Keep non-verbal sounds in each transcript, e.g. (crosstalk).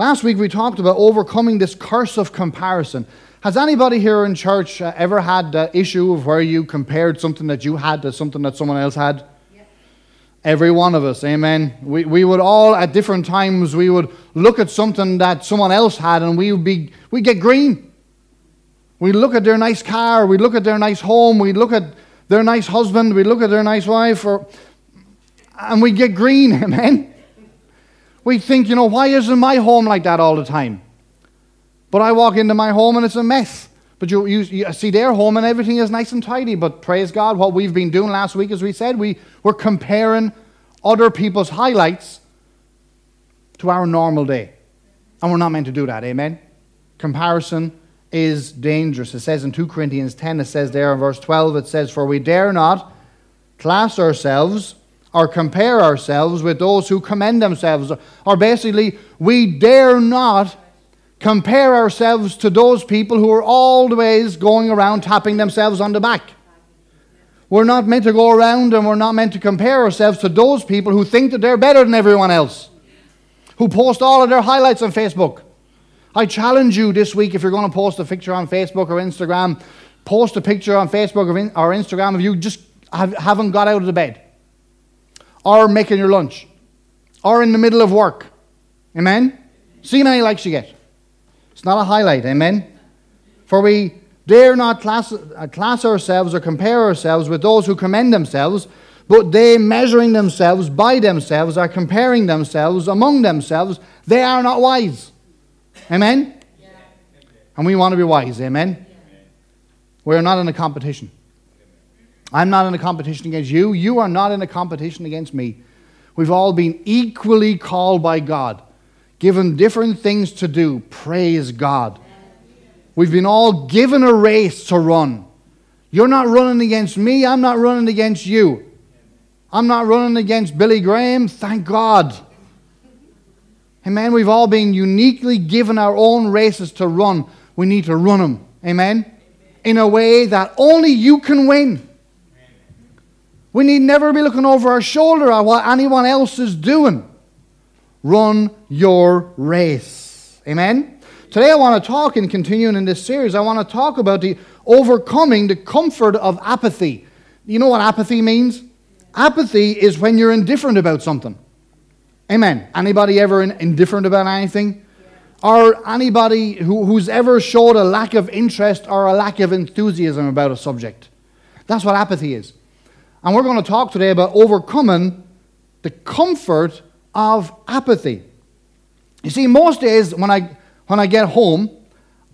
Last week we talked about overcoming this curse of comparison. Has anybody here in church uh, ever had the issue of where you compared something that you had to something that someone else had? Every one of us, amen. We, we would all, at different times, we would look at something that someone else had and we would be, we'd get green. We'd look at their nice car, we'd look at their nice home, we'd look at their nice husband, we'd look at their nice wife, or, and we'd get green, (laughs) amen. We think, you know, why isn't my home like that all the time? But I walk into my home and it's a mess. But you, you, you, see their home and everything is nice and tidy. But praise God, what we've been doing last week, as we said, we were comparing other people's highlights to our normal day. And we're not meant to do that, amen? Comparison is dangerous. It says in 2 Corinthians 10, it says there in verse 12, it says, For we dare not class ourselves or compare ourselves with those who commend themselves. Or basically, we dare not compare ourselves to those people who are always going around tapping themselves on the back. We're not meant to go around and we're not meant to compare ourselves to those people who think that they're better than everyone else, who post all of their highlights on Facebook. I challenge you this week if you're going to post a picture on Facebook or Instagram, post a picture on Facebook or, Instagram of you just haven't got out of the bed, or making your lunch, or in the middle of work. Amen? See how many likes you get. It's not a highlight, amen? For we dare not class, uh, class ourselves or compare ourselves with those who commend themselves, but they, measuring themselves by themselves, are comparing themselves among themselves. They are not wise. Amen? Yeah. And we want to be wise, amen? Yeah. We're not in a competition. I'm not in a competition against you. You are not in a competition against me. We've all been equally called by God given different things to do. Praise God. We've been all given a race to run. You're not running against me, I'm not running against you. I'm not running against Billy Graham, thank God. Amen. We've all been uniquely given our own races to run. We need to run them. Amen. In a way that only you can win. We need never be looking over our shoulder at what anyone else is doing. Run your race. Amen? Today I want to talk and continuing in this series, I want to talk about the overcoming the comfort of apathy. You know what apathy means? Apathy is when you're indifferent about something. Amen. Anybody ever in, indifferent about anything? Or anybody who, who's ever showed a lack of interest or a lack of enthusiasm about a subject? That's what apathy is. And we're going to talk today about overcoming the comfort of apathy. You see, most days when I, when I get home,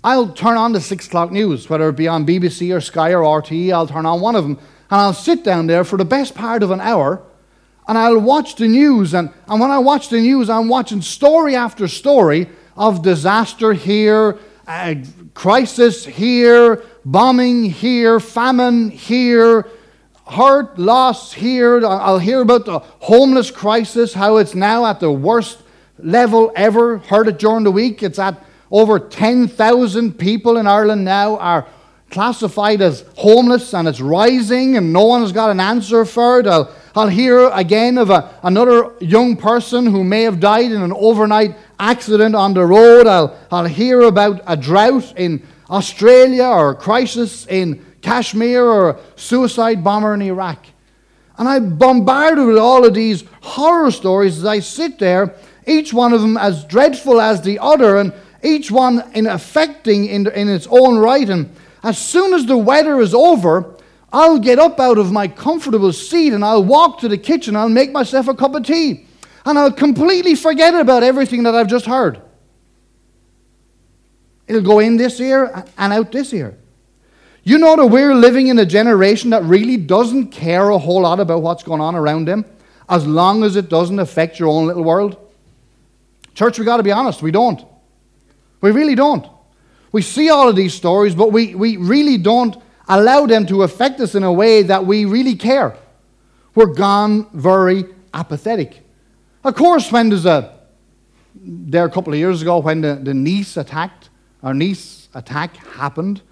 I'll turn on the 6 o'clock news, whether it be on BBC or Sky or RTE, I'll turn on one of them, and I'll sit down there for the best part of an hour, and I'll watch the news. And, and when I watch the news, I'm watching story after story of disaster here, uh, crisis here, bombing here, famine here, hurt, loss here. I'll hear about the homeless crisis, how it's now at the worst level ever. Heard it during the week. It's at over 10,000 people in Ireland now are classified as homeless and it's rising and no one has got an answer for it. I'll, I'll hear again of a, another young person who may have died in an overnight accident on the road. I'll, I'll hear about a drought in Australia or a crisis in Kashmir or a suicide bomber in Iraq. And I'm bombarded with all of these horror stories as I sit there, each one of them as dreadful as the other, and each one in affecting in, in its own right. And as soon as the weather is over, I'll get up out of my comfortable seat and I'll walk to the kitchen. I'll make myself a cup of tea. And I'll completely forget about everything that I've just heard. It'll go in this ear and out this ear. You know that we're living in a generation that really doesn't care a whole lot about what's going on around them as long as it doesn't affect your own little world? Church, we got to be honest, we don't. We really don't. We see all of these stories, but we, we really don't allow them to affect us in a way that we really care. We're gone very apathetic. Of course, when there's a, there a couple of years ago, when the, the Nice attacked, our Nice attack happened,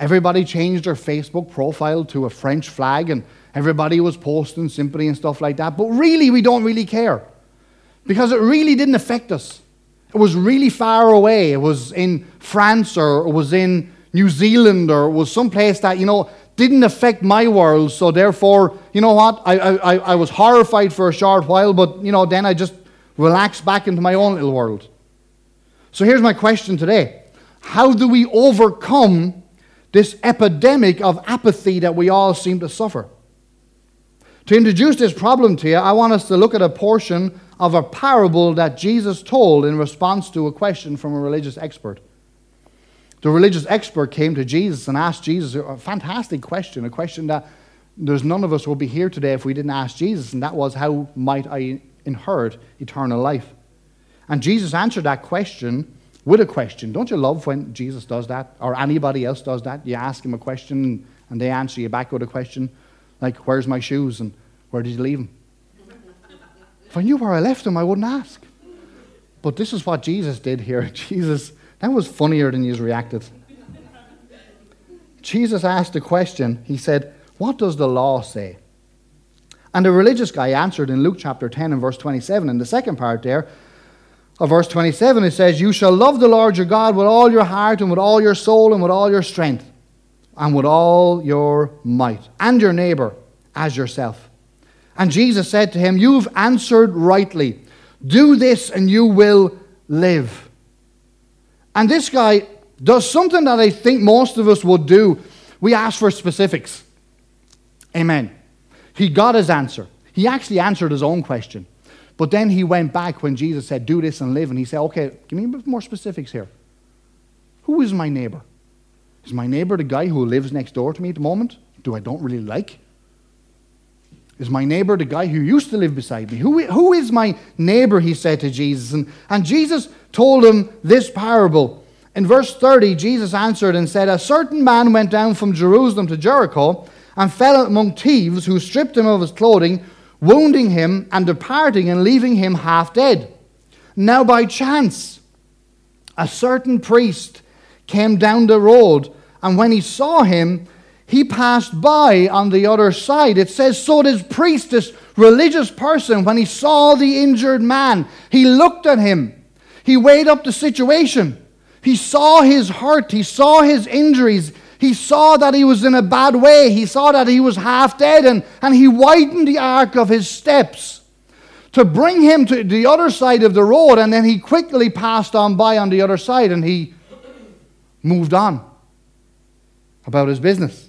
Everybody changed their Facebook profile to a French flag and everybody was posting sympathy and stuff like that. But really, we don't really care because it really didn't affect us. It was really far away. It was in France or it was in New Zealand or it was someplace that, you know, didn't affect my world. So therefore, you know what? I, I, I was horrified for a short while, but, you know, then I just relaxed back into my own little world. So here's my question today How do we overcome this epidemic of apathy that we all seem to suffer? To introduce this problem to you, I want us to look at a portion of a parable that Jesus told in response to a question from a religious expert. The religious expert came to Jesus and asked Jesus a fantastic question, a question that there's none of us will be here today if we didn't ask Jesus, and that was, How might I inherit eternal life? And Jesus answered that question with a question. Don't you love when Jesus does that, or anybody else does that? You ask him a question, and they answer you back with a question, like, Where's my shoes? and Where did you leave them? (laughs) If I knew where I left them, I wouldn't ask. But this is what Jesus did here. (laughs) Jesus, that was funnier than he's reacted. Jesus asked a question. He said, What does the law say? And the religious guy answered in Luke chapter 10 and verse 27. In the second part there of verse 27, it says, You shall love the Lord your God with all your heart and with all your soul and with all your strength and with all your might, and your neighbor as yourself. And Jesus said to him, You've answered rightly. Do this and you will live. And this guy does something that I think most of us would do. We ask for specifics. Amen. He got his answer. He actually answered his own question. But then he went back when Jesus said, Do this and live. And he said, Okay, give me a bit more specifics here. Who is my neighbor? Is my neighbor the guy who lives next door to me at the moment? Do I don't really like? Is my neighbor the guy who used to live beside me? Who, who is my neighbor? He said to Jesus. And, and Jesus told him this parable. In verse 30, Jesus answered and said, A certain man went down from Jerusalem to Jericho and fell among thieves who stripped him of his clothing, wounding him and departing and leaving him half dead. Now, by chance, a certain priest came down the road, and when he saw him, he passed by on the other side. It says, So this priest, this religious person, when he saw the injured man, he looked at him. He weighed up the situation. He saw his hurt. He saw his injuries. He saw that he was in a bad way. He saw that he was half dead. And, and he widened the arc of his steps to bring him to the other side of the road. And then he quickly passed on by on the other side and he moved on about his business.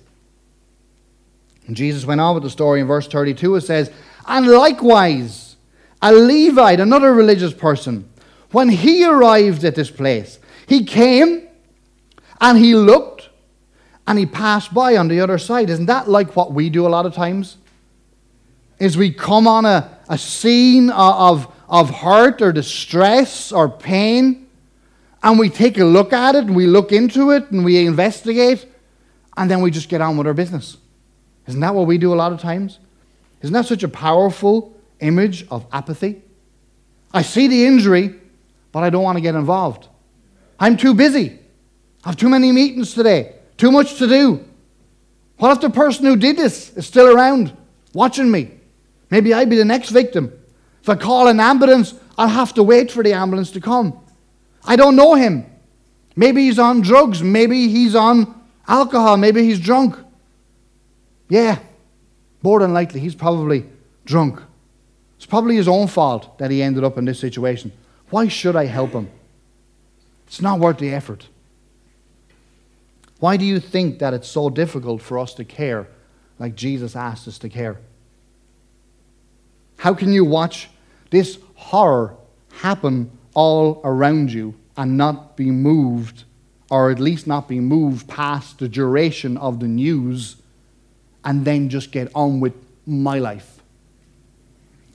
And Jesus went on with the story in verse 32. It says, And likewise, a Levite, another religious person, when he arrived at this place, he came and he looked and he passed by on the other side. Isn't that like what we do a lot of times? Is we come on a, a scene of, of hurt or distress or pain and we take a look at it and we look into it and we investigate and then we just get on with our business. Isn't that what we do a lot of times? Isn't that such a powerful image of apathy? I see the injury, but I don't want to get involved. I'm too busy. I have too many meetings today, too much to do. What if the person who did this is still around watching me? Maybe I'd be the next victim. If I call an ambulance, I'll have to wait for the ambulance to come. I don't know him. Maybe he's on drugs. Maybe he's on alcohol. Maybe he's drunk. Yeah, more than likely, he's probably drunk. It's probably his own fault that he ended up in this situation. Why should I help him? It's not worth the effort. Why do you think that it's so difficult for us to care like Jesus asked us to care? How can you watch this horror happen all around you and not be moved, or at least not be moved past the duration of the news and then just get on with my life.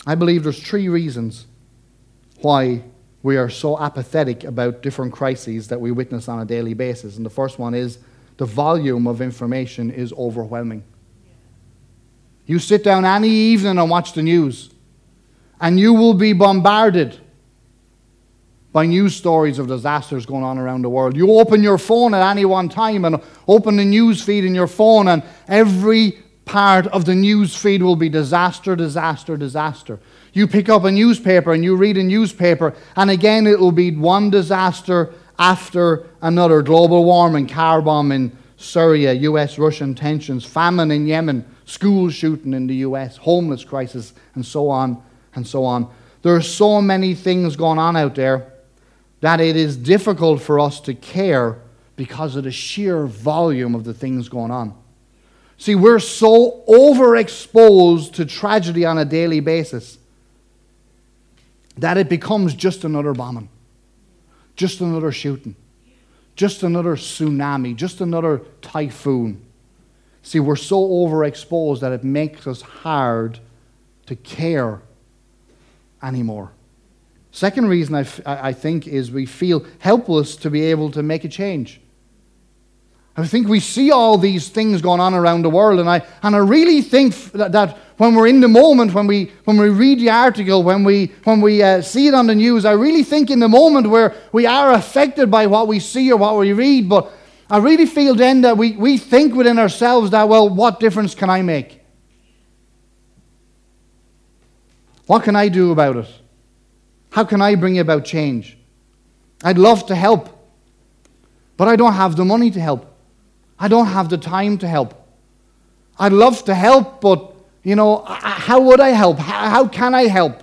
I believe there's three reasons why we are so apathetic about different crises that we witness on a daily basis. And the first one is the volume of information is overwhelming. You sit down any evening and watch the news, and you will be bombarded by news stories of disasters going on around the world. You open your phone at any one time and open the news feed in your phone, and every part of the news feed will be disaster, disaster, disaster. You pick up a newspaper and you read a newspaper, and again, it will be one disaster after another global warming, car bomb in Syria, US Russian tensions, famine in Yemen, school shooting in the US, homeless crisis, and so on and so on. There are so many things going on out there that it is difficult for us to care because of the sheer volume of the things going on. See, we're so overexposed to tragedy on a daily basis that it becomes just another bombing, just another shooting, just another tsunami, just another typhoon. See, we're so overexposed that it makes us hard to care anymore. Second reason I, f- I think is we feel helpless to be able to make a change. I think we see all these things going on around the world, and I, and I really think that, that when we're in the moment, when we, when we read the article, when we, when we uh, see it on the news, I really think in the moment where we are affected by what we see or what we read, but I really feel then that we, we think within ourselves that, well, what difference can I make? What can I do about it? How can I bring about change? I'd love to help, but I don't have the money to help. I don't have the time to help. I'd love to help, but, you know, how would I help? How can I help?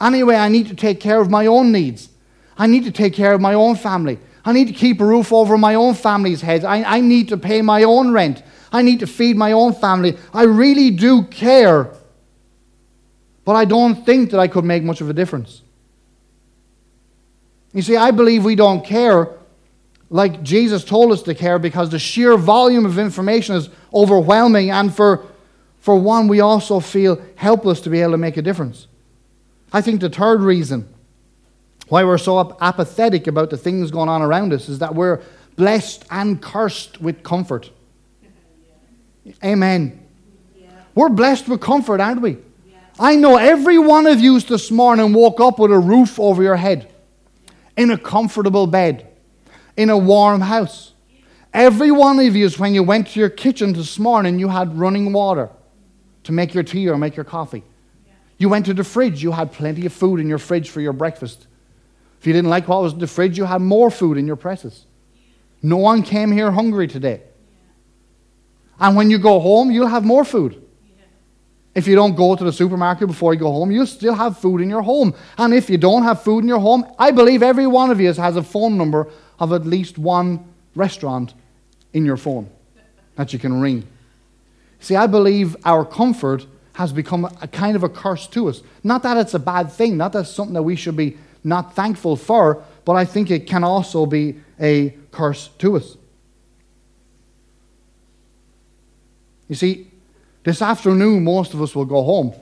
Anyway, I need to take care of my own needs. I need to take care of my own family. I need to keep a roof over my own family's heads. I, I need to pay my own rent. I need to feed my own family. I really do care but I don't think that I could make much of a difference. You see, I believe we don't care like Jesus told us to care because the sheer volume of information is overwhelming, and for, for one, we also feel helpless to be able to make a difference. I think the third reason why we're so apathetic about the things going on around us is that we're blessed and cursed with comfort. Amen. Yeah. We're blessed with comfort, aren't we? I know every one of you this morning woke up with a roof over your head, in a comfortable bed, in a warm house. Every one of you, when you went to your kitchen this morning, you had running water to make your tea or make your coffee. You went to the fridge, you had plenty of food in your fridge for your breakfast. If you didn't like what was in the fridge, you had more food in your presses. No one came here hungry today. And when you go home, you'll have more food. If you don't go to the supermarket before you go home, you still have food in your home. And if you don't have food in your home, I believe every one of you has a phone number of at least one restaurant in your phone that you can ring. See, I believe our comfort has become a kind of a curse to us. Not that it's a bad thing, not that it's something that we should be not thankful for, but I think it can also be a curse to us. You see, this afternoon, most of us will go home.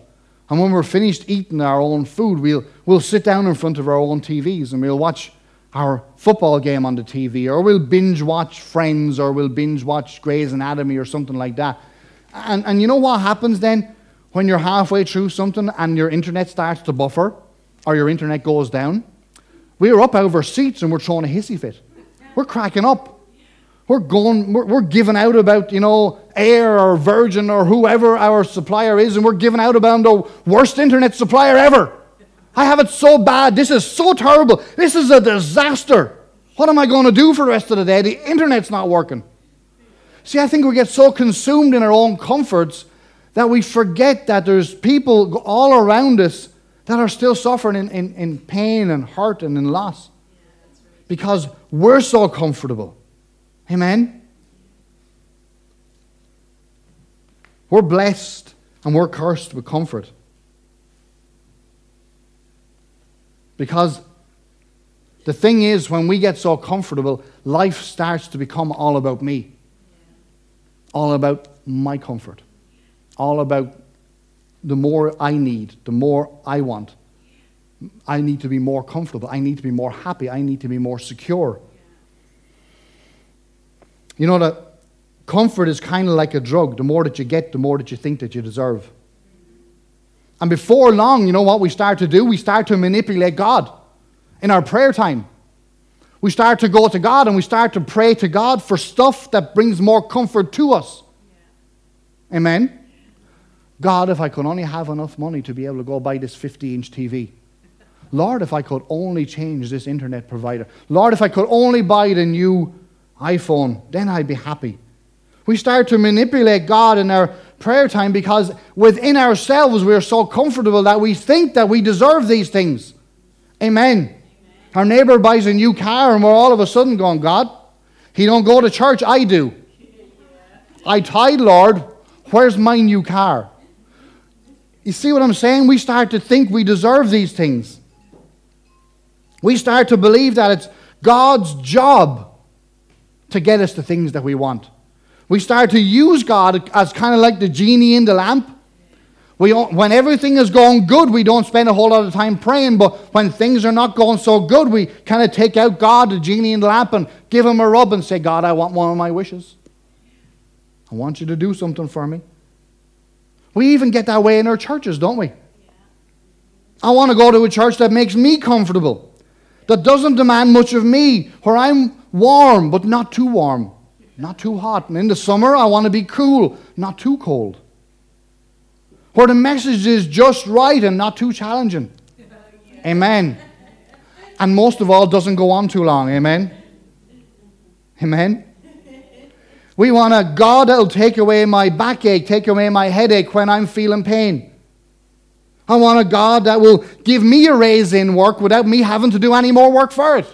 And when we're finished eating our own food, we'll, we'll sit down in front of our own TVs and we'll watch our football game on the TV, or we'll binge watch Friends, or we'll binge watch Grey's Anatomy, or something like that. And, and you know what happens then when you're halfway through something and your internet starts to buffer, or your internet goes down? We're up out of our seats and we're throwing a hissy fit. We're cracking up. We're going, we're, we're giving out about, you know, Eir or Virgin or whoever our supplier is, and we're giving out about the worst internet supplier ever. I have it so bad. This is so terrible. This is a disaster. What am I going to do for the rest of the day? The internet's not working. See, I think we get so consumed in our own comforts that we forget that there's people all around us that are still suffering in, in, in pain and hurt and in loss because we're so comfortable. Amen? We're blessed and we're cursed with comfort. Because the thing is, when we get so comfortable, life starts to become all about me, all about my comfort, all about the more I need, the more I want. I need to be more comfortable. I need to be more happy. I need to be more secure. You know that comfort is kind of like a drug. The more that you get, the more that you think that you deserve. And before long, you know what we start to do? We start to manipulate God in our prayer time. We start to go to God and we start to pray to God for stuff that brings more comfort to us. Amen? God, if I could only have enough money to be able to go buy this 50 inch TV. Lord, if I could only change this internet provider. Lord, if I could only buy the new iPhone, then I'd be happy. We start to manipulate God in our prayer time because within ourselves we're so comfortable that we think that we deserve these things. Amen. Amen. Our neighbor buys a new car and we're all of a sudden going, God, he don't go to church, I do. I tithe, Lord, where's my new car? You see what I'm saying? We start to think we deserve these things. We start to believe that it's God's job to get us the things that we want. We start to use God as kind of like the genie in the lamp. We when everything is going good, we don't spend a whole lot of time praying. But when things are not going so good, we kind of take out God, the genie in the lamp, and give him a rub and say, God, I want one of my wishes. I want you to do something for me. We even get that way in our churches, don't we? I want to go to a church that makes me comfortable, that doesn't demand much of me, where I'm warm, but not too warm, not too hot. And in the summer, I want to be cool, not too cold. Where the message is just right and not too challenging. Amen. And most of all, doesn't go on too long. Amen. Amen. We want a God that'll take away my backache, take away my headache when I'm feeling pain. I want a God that will give me a raise in work without me having to do any more work for it.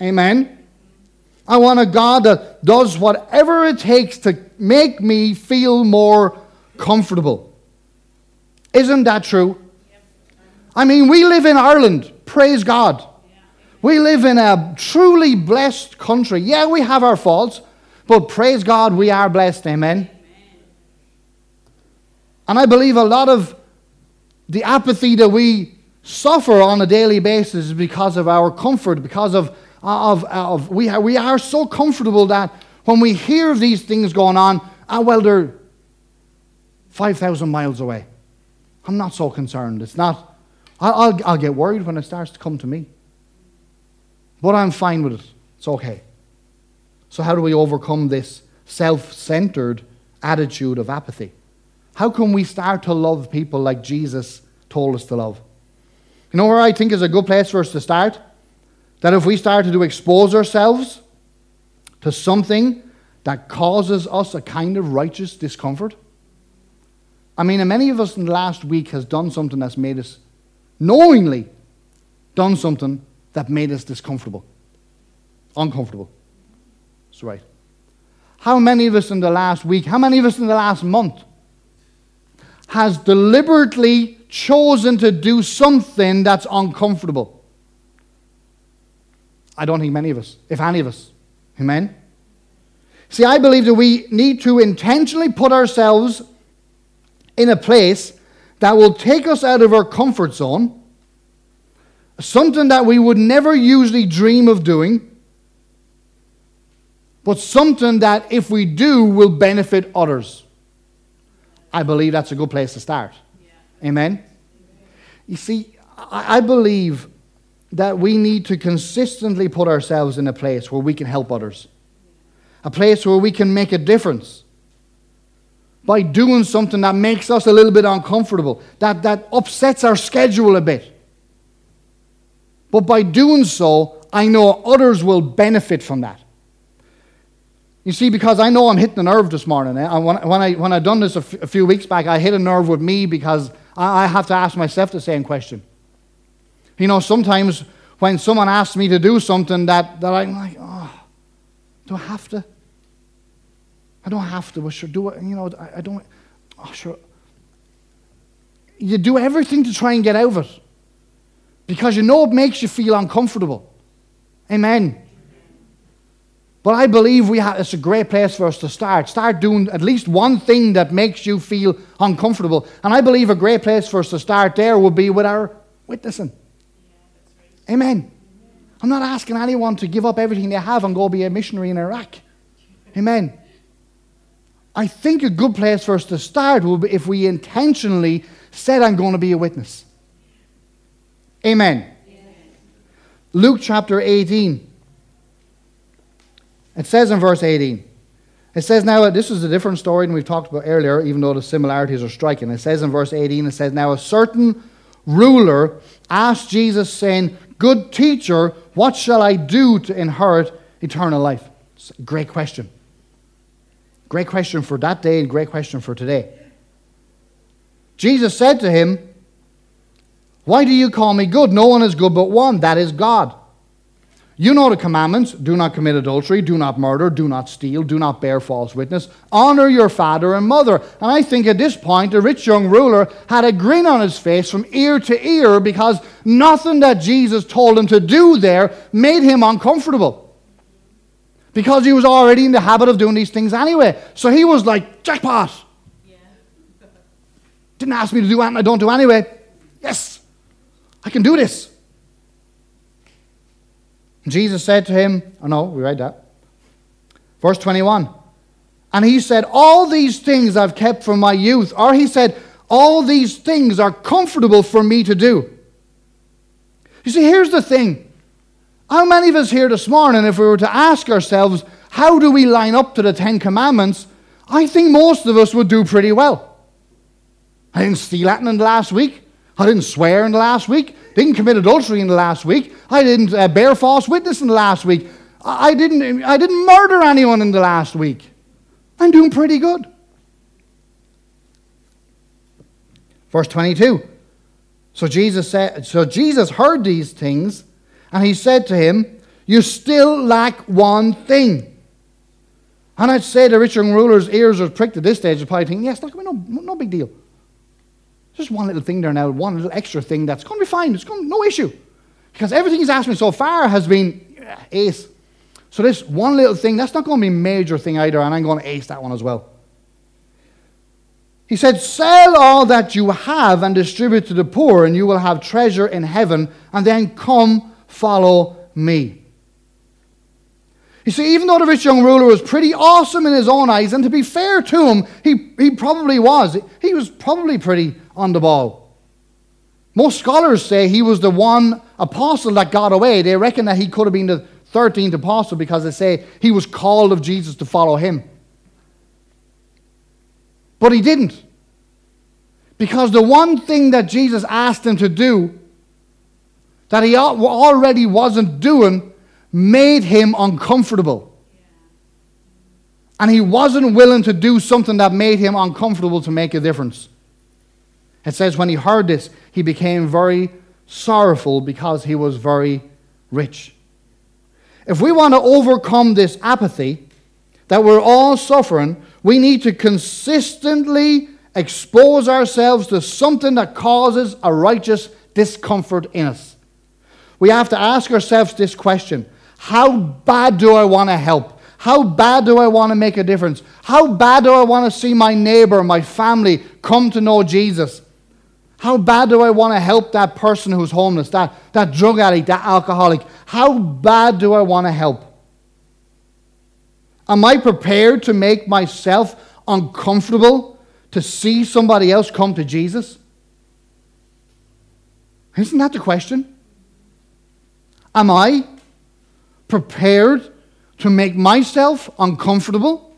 Amen. I want a God that does whatever it takes to make me feel more comfortable. Isn't that true? I mean, we live in Ireland. Praise God. We live in a truly blessed country. Yeah, we have our faults. But praise God, we are blessed. Amen. And I believe a lot of the apathy that we suffer on a daily basis is because of our comfort, because of, of, of we, are, we are so comfortable that when we hear of these things going on, ah, well, they're 5,000 miles away. I'm not so concerned. It's not, I'll, I'll, I'll get worried when it starts to come to me. But I'm fine with it. It's okay. So, how do we overcome this self centered attitude of apathy? How can we start to love people like Jesus told us to love? You know where I think is a good place for us to start? That if we started to expose ourselves to something that causes us a kind of righteous discomfort. I mean, many of us in the last week has done something that's made us knowingly done something that made us discomfortable, uncomfortable. That's right. How many of us in the last week, how many of us in the last month has deliberately chosen to do something that's uncomfortable? I don't think many of us, if any of us. Amen? See, I believe that we need to intentionally put ourselves in a place that will take us out of our comfort zone, something that we would never usually dream of doing but something that if we do will benefit others. I believe that's a good place to start. Yeah. Amen? You see, I, I believe that we need to consistently put ourselves in a place where we can help others, a place where we can make a difference by doing something that makes us a little bit uncomfortable, that, that upsets our schedule a bit. But by doing so, I know others will benefit from that. You see, because I know I'm hitting a nerve this morning. Eh? When, when, I, when I done this a, f- a few weeks back, I hit a nerve with me because I, I have to ask myself the same question. You know, sometimes when someone asks me to do something that, that I'm like, oh, do I have to? I don't have to, but sure, do it. You know, I, I don't, oh, sure. You do everything to try and get out of it because you know it makes you feel uncomfortable. Amen. But I believe we have, it's a great place for us to start. Start doing at least one thing that makes you feel uncomfortable. And I believe a great place for us to start there would be with our witnessing. Amen. I'm not asking anyone to give up everything they have and go be a missionary in Iraq. Amen. I think a good place for us to start would be if we intentionally said, I'm going to be a witness. Amen. Luke chapter 18. It says in verse 18 It says now, this is a different story than we've talked about earlier, even though the similarities are striking. It says in verse 18, it says, Now a certain ruler asked Jesus, saying, Good teacher, what shall I do to inherit eternal life? Great question. Great question for that day and great question for today. Jesus said to him, Why do you call me good? No one is good but one, that is God. You know the commandments do not commit adultery, do not murder, do not steal, do not bear false witness, honor your father and mother. And I think at this point, the rich young ruler had a grin on his face from ear to ear because nothing that Jesus told him to do there made him uncomfortable. Because he was already in the habit of doing these things anyway. So he was like, jackpot. Yeah. (laughs) Didn't ask me to do anything I don't do anyway. Yes, I can do this. Jesus said to him, Oh no, we read that. Verse 21. And he said, All these things I've kept from my youth. Or he said, All these things are comfortable for me to do. You see, here's the thing. How many of us here this morning, if we were to ask ourselves, How do we line up to the Ten Commandments? I think most of us would do pretty well. I didn't steal that in the last week. I didn't swear in the last week. Didn't commit adultery in the last week. I didn't uh, bear false witness in the last week. I didn't, I didn't murder anyone in the last week. I'm doing pretty good. Verse 22. So Jesus said, so Jesus heard these things, and he said to him, You still lack one thing. And I'd say the rich young ruler's ears are pricked at this stage. They're probably thinking, Yes, look, no, no big deal. Just one little thing there now, one little extra thing that's going to be fine. It's going, no issue. Because everything he's asked me so far has been uh, ace. So this one little thing, that's not going to be a major thing either, and I'm going to ace that one as well. He said, Sell all that you have and distribute to the poor, and you will have treasure in heaven, and then come follow me. You see, even though the rich young ruler was pretty awesome in his own eyes, and to be fair to him, he, he probably was. He was probably pretty on the ball. Most scholars say he was the one apostle that got away. They reckon that he could have been the 13th apostle because they say he was called of Jesus to follow him. But he didn't. Because the one thing that Jesus asked him to do that he already wasn't doing made him uncomfortable. And he wasn't willing to do something that made him uncomfortable to make a difference. It says, when he heard this, he became very sorrowful because he was very rich. If we want to overcome this apathy that we're all suffering, we need to consistently expose ourselves to something that causes a righteous discomfort in us. We have to ask ourselves this question how bad do I want to help? How bad do I want to make a difference? How bad do I want to see my neighbor, my family come to know Jesus? How bad do I want to help that person who's homeless, that, that drug addict, that alcoholic? How bad do I want to help? Am I prepared to make myself uncomfortable to see somebody else come to Jesus? Isn't that the question? Am I prepared to make myself uncomfortable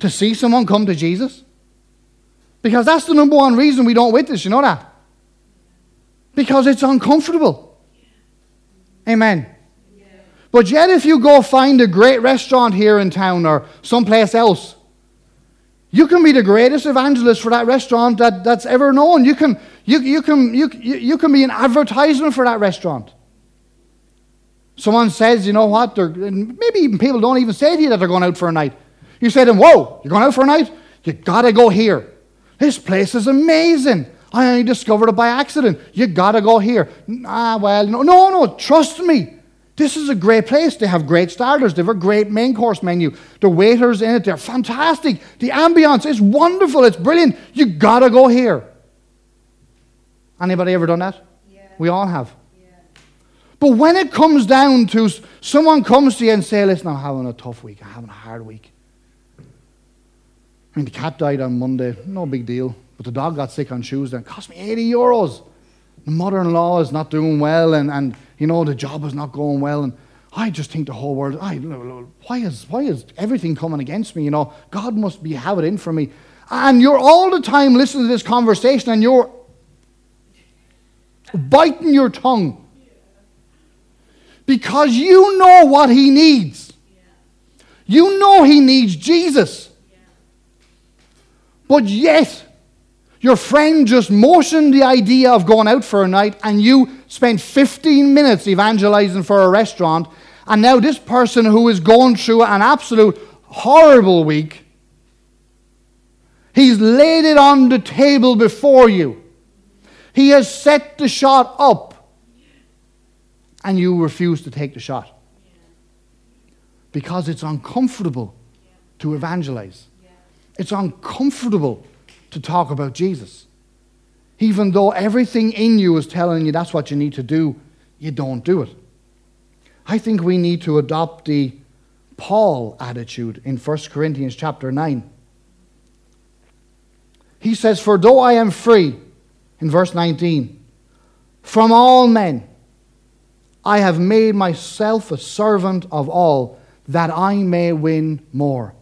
to see someone come to Jesus? Because that's the number one reason we don't witness, you know that? Because it's uncomfortable. Amen. But yet, if you go find a great restaurant here in town or someplace else, you can be the greatest evangelist for that restaurant that, that's ever known. You can, you, you, can, you, you can be an advertisement for that restaurant. Someone says, you know what, they're, maybe even people don't even say to you that they're going out for a night. You say to them, whoa, you're going out for a night? You got to go here. This place is amazing. I only discovered it by accident. You got to go here. Ah, well, no, no, no, trust me. This is a great place. They have great starters. They have a great main course menu. The waiters in it, they're fantastic. The ambience is wonderful. It's brilliant. You got to go here. Anybody ever done that? Yeah. We all have. But when it comes down to someone comes to you and say, listen, I'm having a tough week, I'm having a hard week. I mean, the cat died on Monday, no big deal. But the dog got sick on Tuesday and cost me 80 euros. The mother-in-law is not doing well and, and, you know, the job is not going well. And I just think the whole world, I, why, is, why is everything coming against me? You know, God must be have it in for me. And you're all the time listening to this conversation and you're biting your tongue because you know what he needs. You know he needs Jesus. But yet, your friend just motioned the idea of going out for a night, and you spent 15 minutes evangelizing for a restaurant, and now this person who is going through an absolute horrible week, he's laid it on the table before you. He has set the shot up, and you refuse to take the shot because it's uncomfortable to evangelize. It's uncomfortable to talk about Jesus. Even though everything in you is telling you that's what you need to do, you don't do it. I think we need to adopt the Paul attitude in 1 Corinthians chapter 9. He says, For though I am free, in verse 19, from all men, I have made myself a servant of all, that I may win more.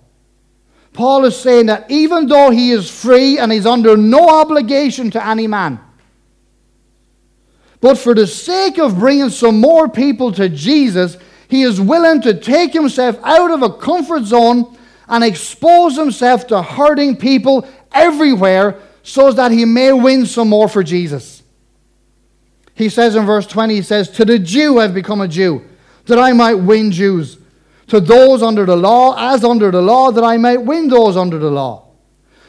Paul is saying that even though he is free and he's under no obligation to any man, but for the sake of bringing some more people to Jesus, he is willing to take himself out of a comfort zone and expose himself to hurting people everywhere so that he may win some more for Jesus. He says in verse 20, he says, To the Jew I've become a Jew, that I might win Jews to those under the law as under the law, that I might win those under the law.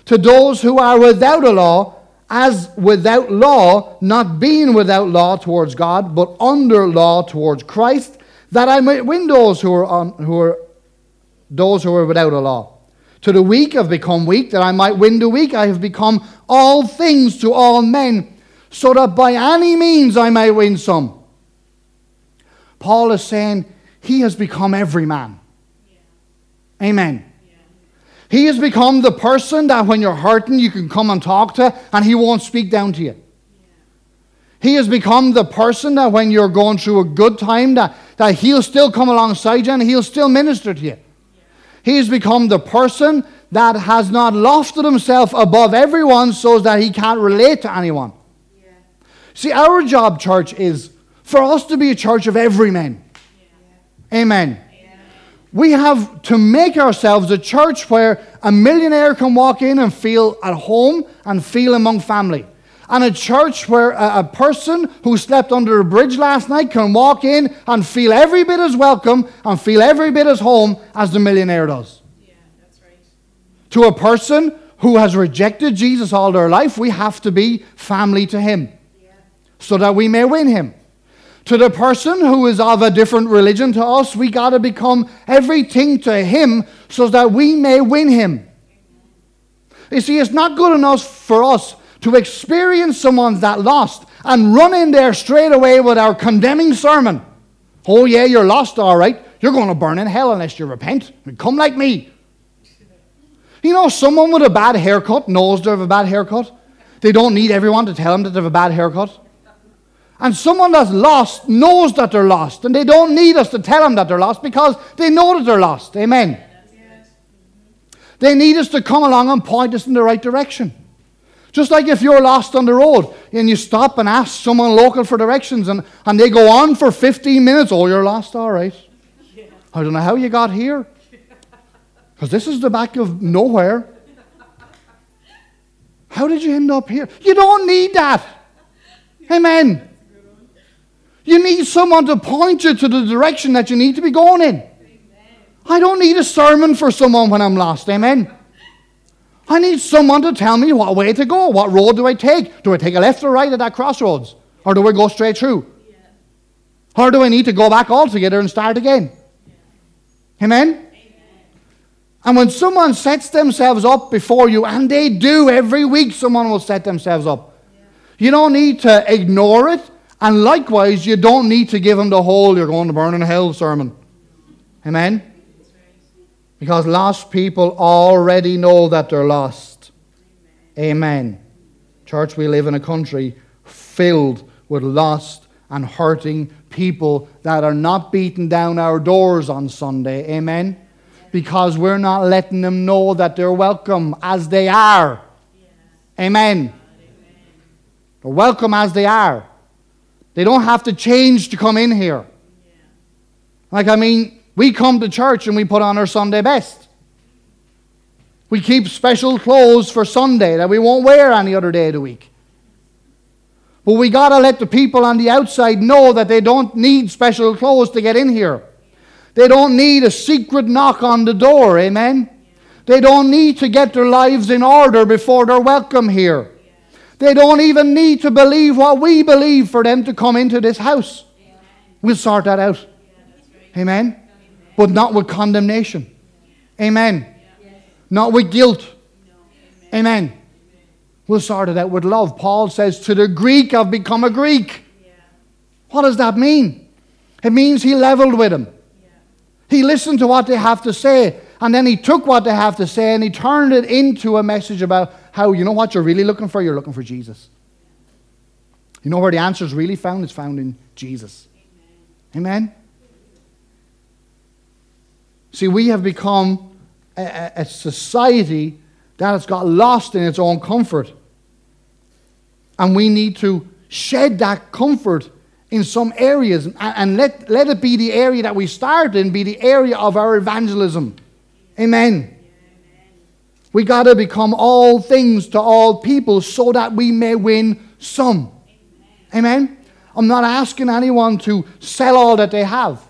To those who are without a law, as without law, not being without law towards God, but under law towards Christ, that I might win those who are, on, who are those who are without a law. To the weak I've become weak, that I might win the weak. I have become all things to all men, so that by any means I may win some. Paul is saying, he has become every man. Yeah. Amen. Yeah. He has become the person that when you're hurting, you can come and talk to, and he won't speak down to you. Yeah. He has become the person that when you're going through a good time, that, that he'll still come alongside you and he'll still minister to you. He has become the person that has not lofted himself above everyone so that he can't relate to anyone. See, our job, church, is for us to be a church of every man. Amen. We have to make ourselves a church where a millionaire can walk in and feel at home and feel among family. And a church where a, a, person who slept under a bridge last night can walk in and feel every bit as welcome and feel every bit as home as the millionaire does. Yeah, that's right. To a person who has rejected Jesus all their life, we have to be family to him yeah. so that we may win him. To the person who is of a different religion to us, we got to become everything to him so that we may win him. You see, it's not good enough for us to experience someone that lost and run in there straight away with our condemning sermon. Oh, yeah, you're lost, all right. You're going to burn in hell unless you repent. Come like me. You know, someone with a bad haircut knows they have a bad haircut. They don't need everyone to tell them that they have a bad haircut. And someone that's lost knows that they're lost, and they don't need us to tell them that they're lost because they know that they're lost. Amen. They need us to come along and point us in the right direction. Just like if you're lost on the road and you stop and ask someone local for directions and, and they go on for 15 minutes, oh, you're lost, all right. Yeah. I don't know how you got here. Because this is the back of nowhere. How did you end up here? You don't need that. Amen. You need someone to point you to the direction that you need to be going in. I don't need a sermon for someone when I'm lost. Amen. I need someone to tell me what way to go. What road do I take? Do I take a left or right at that crossroads? Or do I go straight through? Yeah. Or do I need to go back altogether and start again? Yeah. Amen? Amen? And when someone sets themselves up before you, and they do every week, someone will set themselves up. Yeah. You don't need to ignore it. And likewise, you don't need to give them the whole you're going to burn in hell sermon. Amen? Because lost people already know that they're lost. Amen. Church, we live in a country filled with lost and hurting people that are not beating down our doors on Sunday. Amen? Because we're not letting them know that they're welcome as they are. Amen. They're welcome as they are. They don't have to change to come in here. Like, I mean, we come to church and we put on our Sunday best. We keep special clothes for Sunday that we won't wear any other day of the week. But we got to let the people on the outside know that they don't need special clothes to get in here. They don't need a secret knock on the door, amen? They don't need to get their lives in order before they're welcome here. They don't even need to believe what we believe for them to come into this house. We'll sort that out. Amen? But not with condemnation. Amen. Not with guilt. Amen. We'll sort it out with love. Paul says, To the Greek, I've become a Greek. What does that mean? It means he leveled with them. He listened to what they have to say, and then he took what they have to say and he turned it into a message about how, you know what you're really looking for? You're looking for Jesus. You know where the answer is really found? It's found in Jesus. Amen? Amen? See, we have become a, a society that has got lost in its own comfort. And we need to shed that comfort in some areas and, and let, let it be the area that we start in, be the area of our evangelism. Amen. We got to become all things to all people so that we may win some. Amen. I'm not asking anyone to sell all that they have,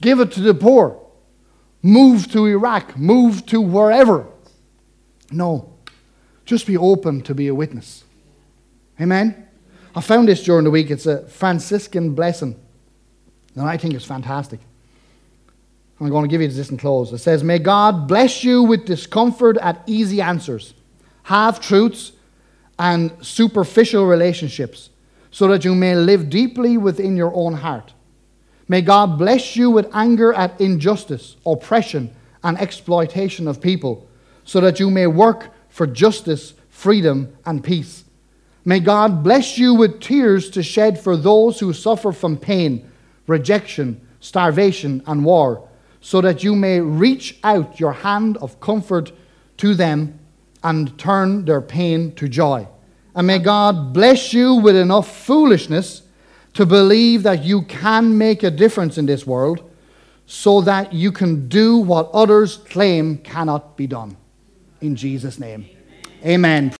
give it to the poor, move to Iraq, move to wherever. No. Just be open to be a witness. Amen. I found this during the week. It's a Franciscan blessing. And I think it's fantastic. I'm going to give you this in close. It says, May God bless you with discomfort at easy answers, half truths, and superficial relationships, so that you may live deeply within your own heart. May God bless you with anger at injustice, oppression, and exploitation of people, so that you may work for justice, freedom, and peace. May God bless you with tears to shed for those who suffer from pain, rejection, starvation, and war so that you may reach out your hand of comfort to them and turn their pain to joy. And may God bless you with enough foolishness to believe that you can make a difference in this world so that you can do what others claim cannot be done. In Jesus' name. Amen.